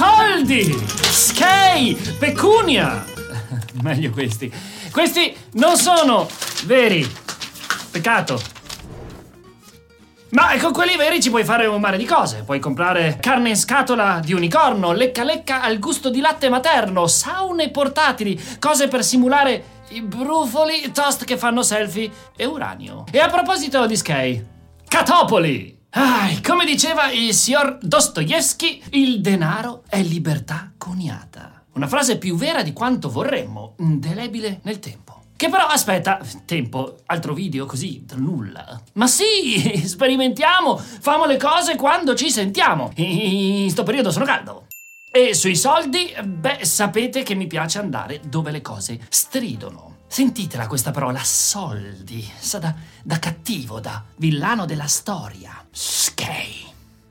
Soldi! Skei! Pecunia! Meglio questi. Questi non sono veri. Peccato. Ma con quelli veri ci puoi fare un mare di cose. Puoi comprare carne in scatola di unicorno, lecca lecca al gusto di latte materno, saune portatili, cose per simulare i brufoli, toast che fanno selfie e uranio. E a proposito di Skei, Catopoli! Ah, come diceva il signor Dostoevsky, il denaro è libertà coniata. Una frase più vera di quanto vorremmo, indelebile nel tempo. Che però, aspetta, tempo, altro video così, tra nulla. Ma sì, sperimentiamo, famo le cose quando ci sentiamo. In sto periodo sono caldo. E sui soldi, beh, sapete che mi piace andare dove le cose stridono. Sentitela questa parola, soldi. Sa da, da cattivo, da villano della storia. Skei.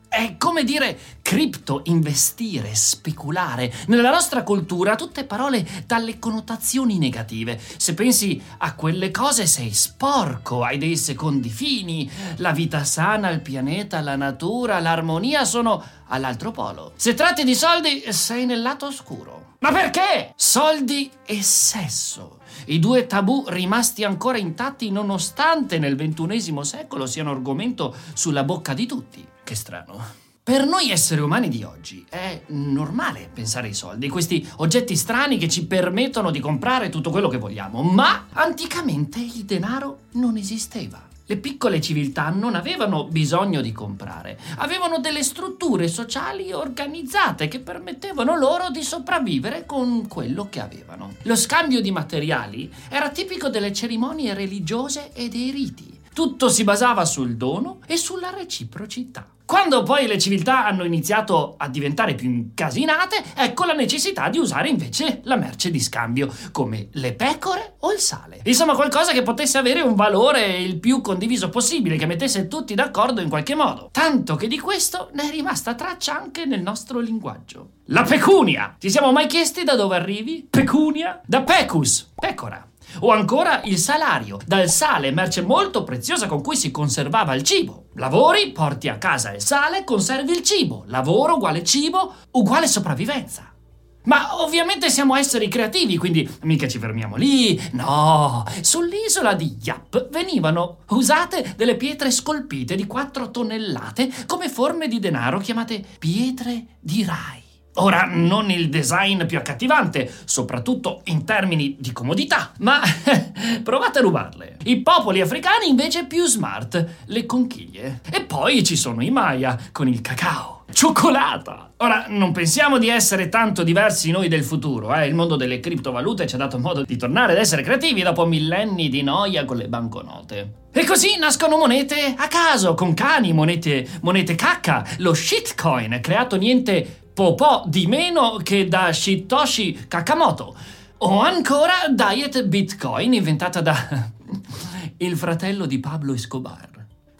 È come dire cripto, investire, speculare. Nella nostra cultura tutte parole dalle connotazioni negative. Se pensi a quelle cose sei sporco, hai dei secondi fini. La vita sana, il pianeta, la natura, l'armonia sono all'altro polo. Se tratti di soldi sei nel lato oscuro. Ma perché? Soldi e sesso i due tabù rimasti ancora intatti nonostante nel ventunesimo secolo siano argomento sulla bocca di tutti. Che strano. Per noi esseri umani di oggi è normale pensare ai soldi, questi oggetti strani che ci permettono di comprare tutto quello che vogliamo, ma anticamente il denaro non esisteva. Le piccole civiltà non avevano bisogno di comprare, avevano delle strutture sociali organizzate che permettevano loro di sopravvivere con quello che avevano. Lo scambio di materiali era tipico delle cerimonie religiose e dei riti. Tutto si basava sul dono e sulla reciprocità. Quando poi le civiltà hanno iniziato a diventare più incasinate, ecco la necessità di usare invece la merce di scambio, come le pecore o il sale. Insomma, qualcosa che potesse avere un valore il più condiviso possibile, che mettesse tutti d'accordo in qualche modo. Tanto che di questo ne è rimasta traccia anche nel nostro linguaggio. La pecunia! Ti siamo mai chiesti da dove arrivi? Pecunia? Da pecus, pecora. O ancora il salario, dal sale, merce molto preziosa con cui si conservava il cibo. Lavori, porti a casa il sale, conservi il cibo. Lavoro uguale cibo, uguale sopravvivenza. Ma ovviamente siamo esseri creativi, quindi mica ci fermiamo lì. No, sull'isola di Yap venivano usate delle pietre scolpite di 4 tonnellate come forme di denaro chiamate pietre di Rai. Ora, non il design più accattivante, soprattutto in termini di comodità, ma provate a rubarle. I popoli africani invece più smart, le conchiglie. E poi ci sono i Maya con il cacao. Cioccolata! Ora, non pensiamo di essere tanto diversi noi del futuro, eh? Il mondo delle criptovalute ci ha dato modo di tornare ad essere creativi dopo millenni di noia con le banconote. E così nascono monete a caso, con cani, monete, monete cacca, lo shitcoin, creato niente po' di meno che da Shitoshi Kakamoto. O ancora Diet Bitcoin inventata da il fratello di Pablo Escobar.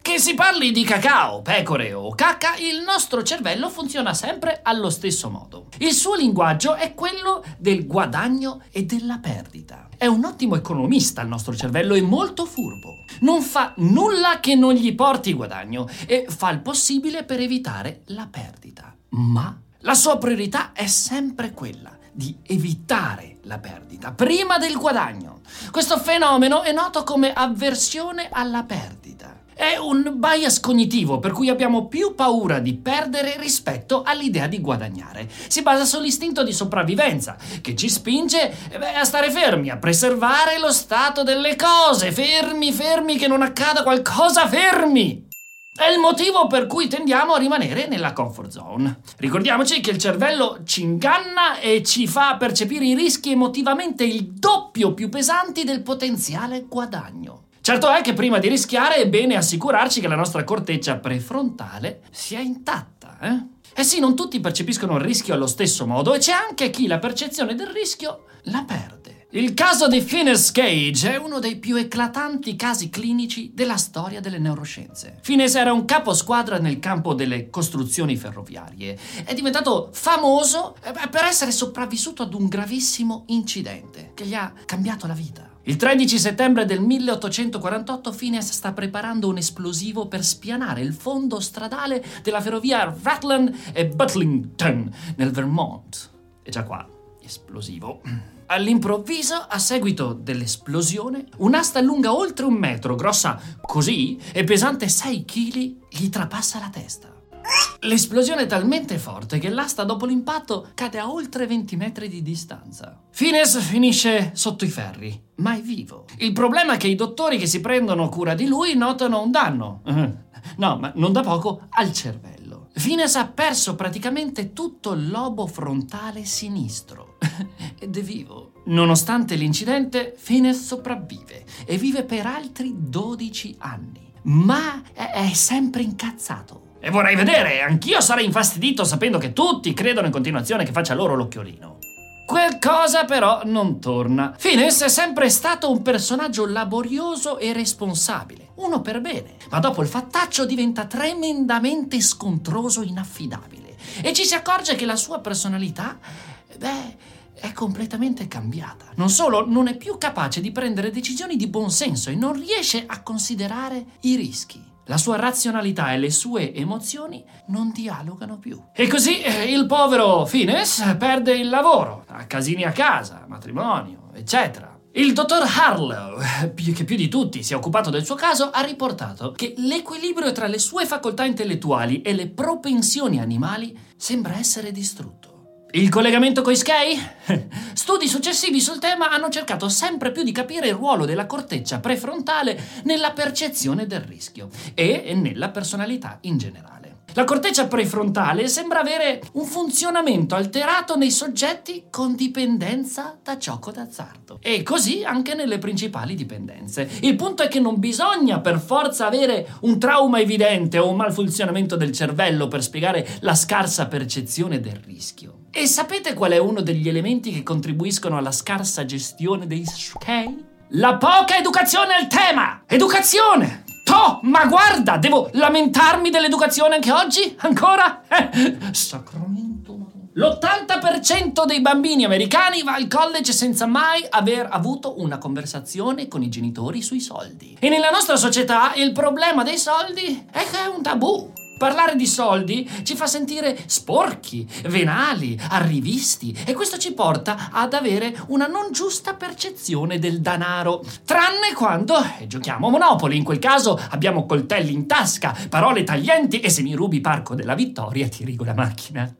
Che si parli di cacao, pecore o cacca, il nostro cervello funziona sempre allo stesso modo. Il suo linguaggio è quello del guadagno e della perdita. È un ottimo economista il nostro cervello e molto furbo. Non fa nulla che non gli porti guadagno e fa il possibile per evitare la perdita. Ma la sua priorità è sempre quella di evitare la perdita prima del guadagno. Questo fenomeno è noto come avversione alla perdita. È un bias cognitivo per cui abbiamo più paura di perdere rispetto all'idea di guadagnare. Si basa sull'istinto di sopravvivenza che ci spinge eh beh, a stare fermi, a preservare lo stato delle cose. Fermi, fermi, che non accada qualcosa, fermi! È il motivo per cui tendiamo a rimanere nella comfort zone. Ricordiamoci che il cervello ci inganna e ci fa percepire i rischi emotivamente il doppio più pesanti del potenziale guadagno. Certo è che prima di rischiare è bene assicurarci che la nostra corteccia prefrontale sia intatta, eh? Eh sì, non tutti percepiscono il rischio allo stesso modo e c'è anche chi la percezione del rischio la perde. Il caso di Phineas Cage è uno dei più eclatanti casi clinici della storia delle neuroscienze. Phineas era un capo squadra nel campo delle costruzioni ferroviarie. È diventato famoso eh, per essere sopravvissuto ad un gravissimo incidente che gli ha cambiato la vita. Il 13 settembre del 1848 Phineas sta preparando un esplosivo per spianare il fondo stradale della ferrovia Rutland e Butlington nel Vermont. E già qua, esplosivo. All'improvviso, a seguito dell'esplosione, un'asta lunga oltre un metro, grossa così e pesante 6 kg, gli trapassa la testa. L'esplosione è talmente forte che l'asta dopo l'impatto cade a oltre 20 metri di distanza. Fines finisce sotto i ferri, ma è vivo. Il problema è che i dottori che si prendono cura di lui notano un danno. No, ma non da poco al cervello. Fines ha perso praticamente tutto il lobo frontale sinistro ed è vivo. Nonostante l'incidente, Fines sopravvive e vive per altri 12 anni. Ma è sempre incazzato. E vorrei vedere, anch'io sarei infastidito sapendo che tutti credono in continuazione che faccia loro l'occhiolino. Qualcosa però non torna. Fines è sempre stato un personaggio laborioso e responsabile, uno per bene, ma dopo il fattaccio diventa tremendamente scontroso e inaffidabile. E ci si accorge che la sua personalità, beh, è completamente cambiata. Non solo, non è più capace di prendere decisioni di buon senso e non riesce a considerare i rischi. La sua razionalità e le sue emozioni non dialogano più. E così eh, il povero Fines perde il lavoro, ha casini a casa, matrimonio, eccetera. Il dottor Harlow, che più di tutti si è occupato del suo caso, ha riportato che l'equilibrio tra le sue facoltà intellettuali e le propensioni animali sembra essere distrutto. Il collegamento coi skei? Studi successivi sul tema hanno cercato sempre più di capire il ruolo della corteccia prefrontale nella percezione del rischio e nella personalità in generale. La corteccia prefrontale sembra avere un funzionamento alterato nei soggetti con dipendenza da gioco d'azzardo. E così anche nelle principali dipendenze. Il punto è che non bisogna per forza avere un trauma evidente o un malfunzionamento del cervello per spiegare la scarsa percezione del rischio. E sapete qual è uno degli elementi che contribuiscono alla scarsa gestione dei skei? La poca educazione al tema! Educazione! Oh, ma guarda, devo lamentarmi dell'educazione anche oggi? Ancora? Eh, sacramento. L'80% dei bambini americani va al college senza mai aver avuto una conversazione con i genitori sui soldi. E nella nostra società il problema dei soldi è che è un tabù. Parlare di soldi ci fa sentire sporchi, venali, arrivisti e questo ci porta ad avere una non giusta percezione del denaro. Tranne quando eh, giochiamo a Monopoli, in quel caso abbiamo coltelli in tasca, parole taglienti e se mi rubi Parco della Vittoria ti rigo la macchina.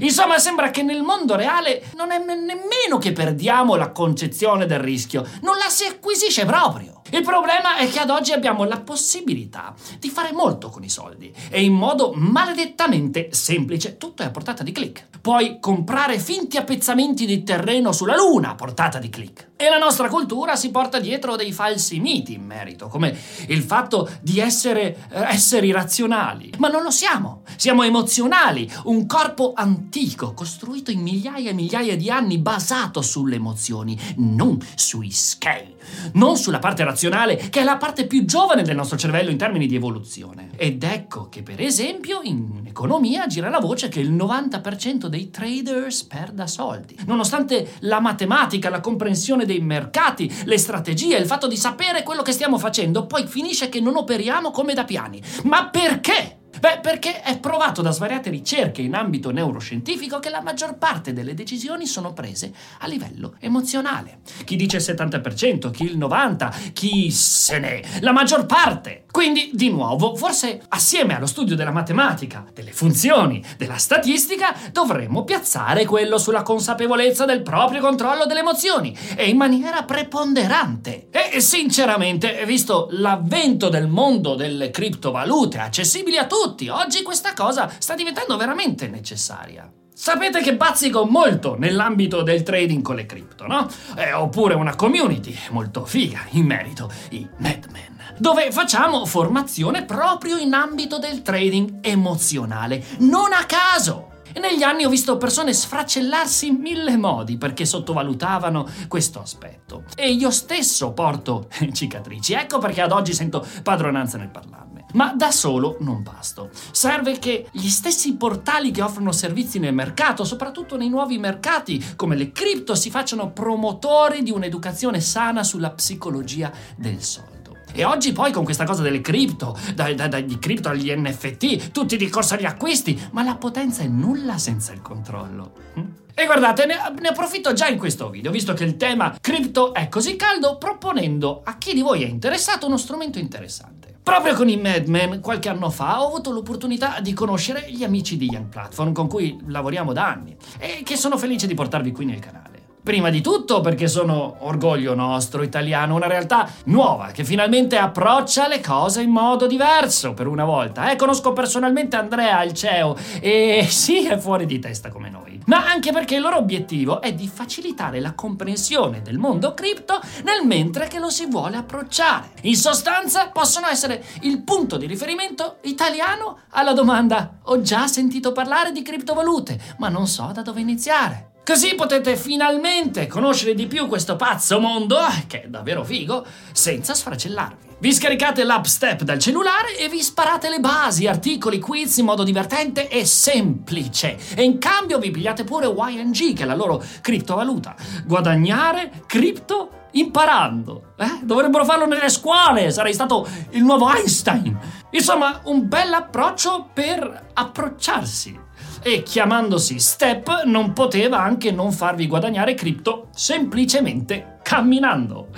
Insomma, sembra che nel mondo reale non è nemmeno che perdiamo la concezione del rischio, non la si acquisisce proprio. Il problema è che ad oggi abbiamo la possibilità di fare molto con i soldi e in modo maledettamente semplice, tutto è a portata di click. Puoi comprare finti appezzamenti di terreno sulla Luna a portata di click. E la nostra cultura si porta dietro dei falsi miti in merito, come il fatto di essere eh, esseri razionali. Ma non lo siamo, siamo emozionali, un corpo antico, costruito in migliaia e migliaia di anni, basato sulle emozioni, non sui scale, non sulla parte razionale che è la parte più giovane del nostro cervello in termini di evoluzione. Ed ecco che, per esempio, in economia gira la voce che il 90% dei traders perda soldi. Nonostante la matematica, la comprensione dei mercati, le strategie, il fatto di sapere quello che stiamo facendo, poi finisce che non operiamo come da piani. Ma perché? Beh, perché è provato da svariate ricerche in ambito neuroscientifico che la maggior parte delle decisioni sono prese a livello emozionale. Chi dice il 70%, chi il 90%, chi se ne... La maggior parte! Quindi, di nuovo, forse assieme allo studio della matematica, delle funzioni, della statistica, dovremmo piazzare quello sulla consapevolezza del proprio controllo delle emozioni e in maniera preponderante. E sinceramente, visto l'avvento del mondo delle criptovalute accessibili a tutti, tutti. Oggi questa cosa sta diventando veramente necessaria. Sapete che bazzico molto nell'ambito del trading con le cripto, no? Eh, oppure una community molto figa in merito, i Madmen, dove facciamo formazione proprio in ambito del trading emozionale. Non a caso! E negli anni ho visto persone sfracellarsi in mille modi perché sottovalutavano questo aspetto. E io stesso porto cicatrici. Ecco perché ad oggi sento padronanza nel parlarne. Ma da solo non basto. Serve che gli stessi portali che offrono servizi nel mercato, soprattutto nei nuovi mercati come le cripto, si facciano promotori di un'educazione sana sulla psicologia del soldo. E oggi poi con questa cosa delle cripto, dai, dai, dagli cripto agli NFT, tutti di corsa agli acquisti, ma la potenza è nulla senza il controllo. Hm? E guardate, ne, ne, approfitto già in questo video, visto che il tema cripto è così caldo, proponendo a chi di voi è interessato uno strumento interessante. Proprio con i Madmen, qualche anno fa, ho avuto l'opportunità di conoscere gli amici di Young Platform, con cui lavoriamo da anni, e che sono felice di portarvi qui nel canale. Prima di tutto perché sono orgoglio nostro italiano, una realtà nuova che finalmente approccia le cose in modo diverso per una volta. Eh, conosco personalmente Andrea al CEO e sì, è fuori di testa come noi. Ma anche perché il loro obiettivo è di facilitare la comprensione del mondo cripto nel mentre che lo si vuole approcciare. In sostanza possono essere il punto di riferimento italiano alla domanda ho già sentito parlare di criptovalute, ma non so da dove iniziare. Così potete finalmente conoscere di più questo pazzo mondo, che è davvero figo, senza sfracellarvi. Vi scaricate l'app Step dal cellulare e vi sparate le basi, articoli, quiz in modo divertente e semplice. E in cambio vi pigliate pure YNG, che è la loro criptovaluta. Guadagnare cripto imparando. Eh? Dovrebbero farlo nelle scuole, sarei stato il nuovo Einstein. Insomma, un bel approccio per approcciarsi e chiamandosi Step non poteva anche non farvi guadagnare cripto semplicemente camminando.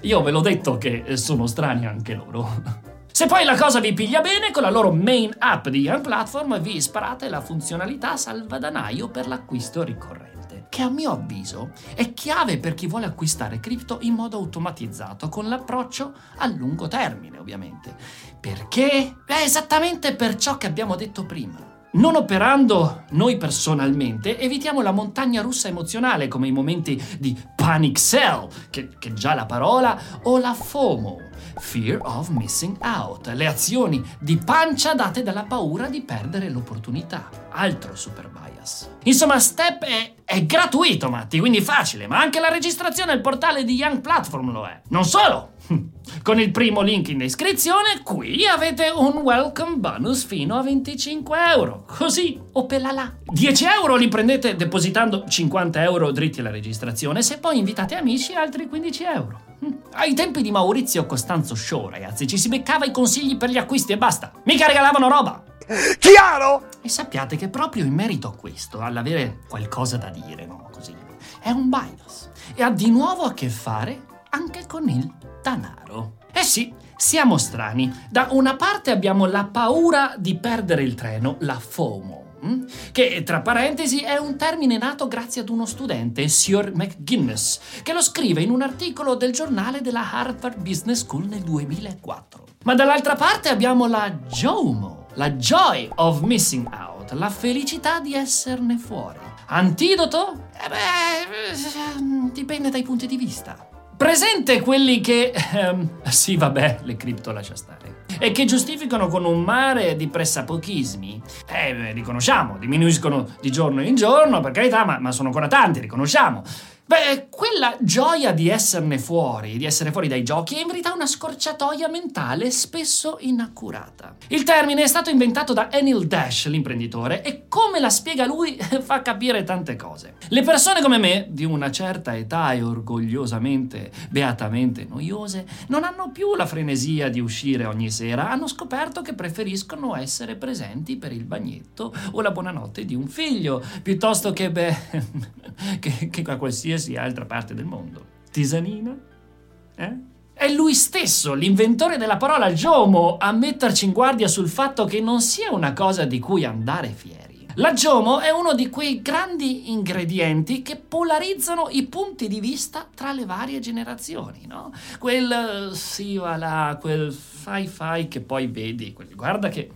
Io ve l'ho detto che sono strani anche loro. Se poi la cosa vi piglia bene, con la loro main app di Young Platform vi sparate la funzionalità salvadanaio per l'acquisto ricorrente, che a mio avviso è chiave per chi vuole acquistare cripto in modo automatizzato, con l'approccio a lungo termine, ovviamente. Perché? È esattamente per ciò che abbiamo detto prima. Non operando noi personalmente, evitiamo la montagna russa emozionale come i momenti di panic sell, che, che già la parola, o la FOMO, fear of missing out, le azioni di pancia date dalla paura di perdere l'opportunità. Altro super bias. Insomma, Step è, è gratuito, Matti, quindi facile, ma anche la registrazione al portale di Young Platform lo è. Non solo! Con il primo link in descrizione, qui avete un welcome bonus fino a 25 euro. Così, o pelala. 10 euro li prendete depositando 50 euro dritti alla registrazione, se poi invitate amici altri 15 euro. Hm. Ai tempi di Maurizio Costanzo Show, ragazzi, ci si beccava i consigli per gli acquisti e basta. Mica regalavano roba. Chiaro? E sappiate che proprio in merito a questo, all'avere qualcosa da dire, no, così, è un bias. E ha di nuovo a che fare anche con il denaro. Eh sì, siamo strani. Da una parte abbiamo la paura di perdere il treno, la FOMO hm? che tra parentesi è un termine nato grazie ad uno studente, Sir McGuinness, che lo scrive in un articolo del giornale della Harvard Business School nel 2004. Ma dall'altra parte abbiamo la JOMO, la Joy of Missing Out, la felicità di esserne fuori. Antidoto? Eh beh, dipende dai punti di vista. Presente quelli che... Ehm, sì, vabbè, le cripto lascia stare. E che giustificano con un mare di pressapochismi. Eh, riconosciamo, diminuiscono di giorno in giorno, per carità, ma, ma sono ancora tanti, riconosciamo. Beh, quella gioia di esserne fuori, di essere fuori dai giochi, è in verità una scorciatoia mentale spesso inaccurata. Il termine è stato inventato da Enil Dash, l'imprenditore, e come la spiega lui fa capire tante cose. Le persone come me, di una certa età e orgogliosamente, beatamente noiose, non hanno più la frenesia di uscire ogni sera, hanno scoperto che preferiscono essere presenti per il bagnetto o la buonanotte di un figlio, piuttosto che, beh, che, che a qualsiasi qualsiasi altra parte del mondo. Tisanina? Eh? È lui stesso, l'inventore della parola Jomo, a metterci in guardia sul fatto che non sia una cosa di cui andare fieri. La Jomo è uno di quei grandi ingredienti che polarizzano i punti di vista tra le varie generazioni, no? Quel sì va là, quel fai fai che poi vedi, quel, guarda che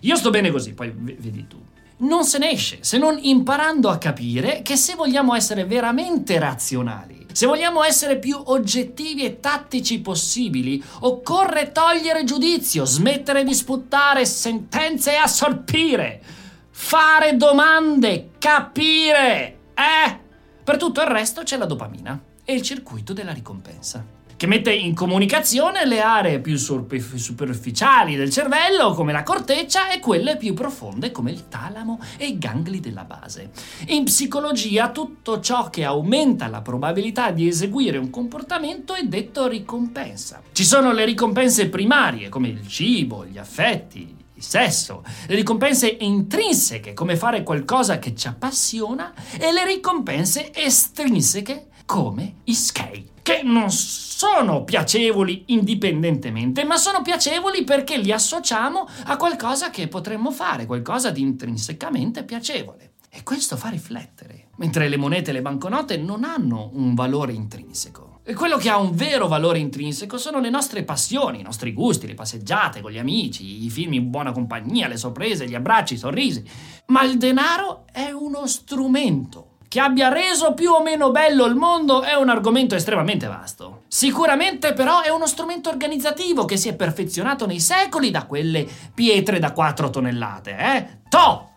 io sto bene così, poi vedi tu. Non se ne esce se non imparando a capire che se vogliamo essere veramente razionali, se vogliamo essere più oggettivi e tattici possibili, occorre togliere giudizio, smettere di sputtare sentenze e assorpire, fare domande, capire. Eh? Per tutto il resto c'è la dopamina e il circuito della ricompensa che mette in comunicazione le aree più superficiali del cervello, come la corteccia, e quelle più profonde, come il talamo e i gangli della base. In psicologia tutto ciò che aumenta la probabilità di eseguire un comportamento è detto ricompensa. Ci sono le ricompense primarie, come il cibo, gli affetti, sesso, le ricompense intrinseche, come fare qualcosa che ci appassiona, e le ricompense estrinseche, come i skate, che non sono piacevoli indipendentemente, ma sono piacevoli perché li associamo a qualcosa che potremmo fare, qualcosa di intrinsecamente piacevole. E questo fa riflettere, mentre le monete e le banconote non hanno un valore intrinseco. E quello che ha un vero valore intrinseco sono le nostre passioni, i nostri gusti, le passeggiate con gli amici, i film in buona compagnia, le sorprese, gli abbracci, i sorrisi. Ma il denaro è uno strumento che abbia reso più o meno bello il mondo è un argomento estremamente vasto. Sicuramente però è uno strumento organizzativo che si è perfezionato nei secoli da quelle pietre da 4 tonnellate, eh? To!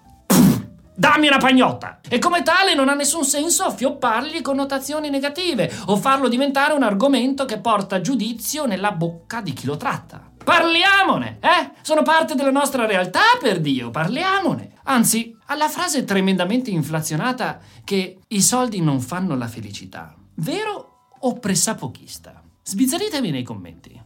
Dammi una pagnotta! E come tale non ha nessun senso affioppargli connotazioni negative o farlo diventare un argomento che porta giudizio nella bocca di chi lo tratta. Parliamone, eh? Sono parte della nostra realtà, per Dio, parliamone. Anzi, alla frase tremendamente inflazionata che i soldi non fanno la felicità, vero o pressapochista? Sbizzarritemi nei commenti.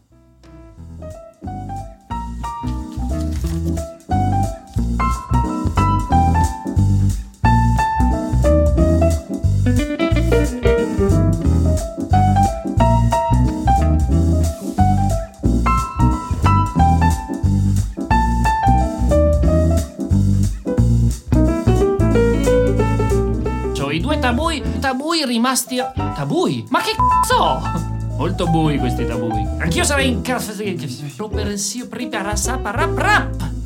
Tabui rimasti. Tabui? Ma che cazzo? Molto bui questi tabui. Anch'io sarei in casa. Pro per si rap rap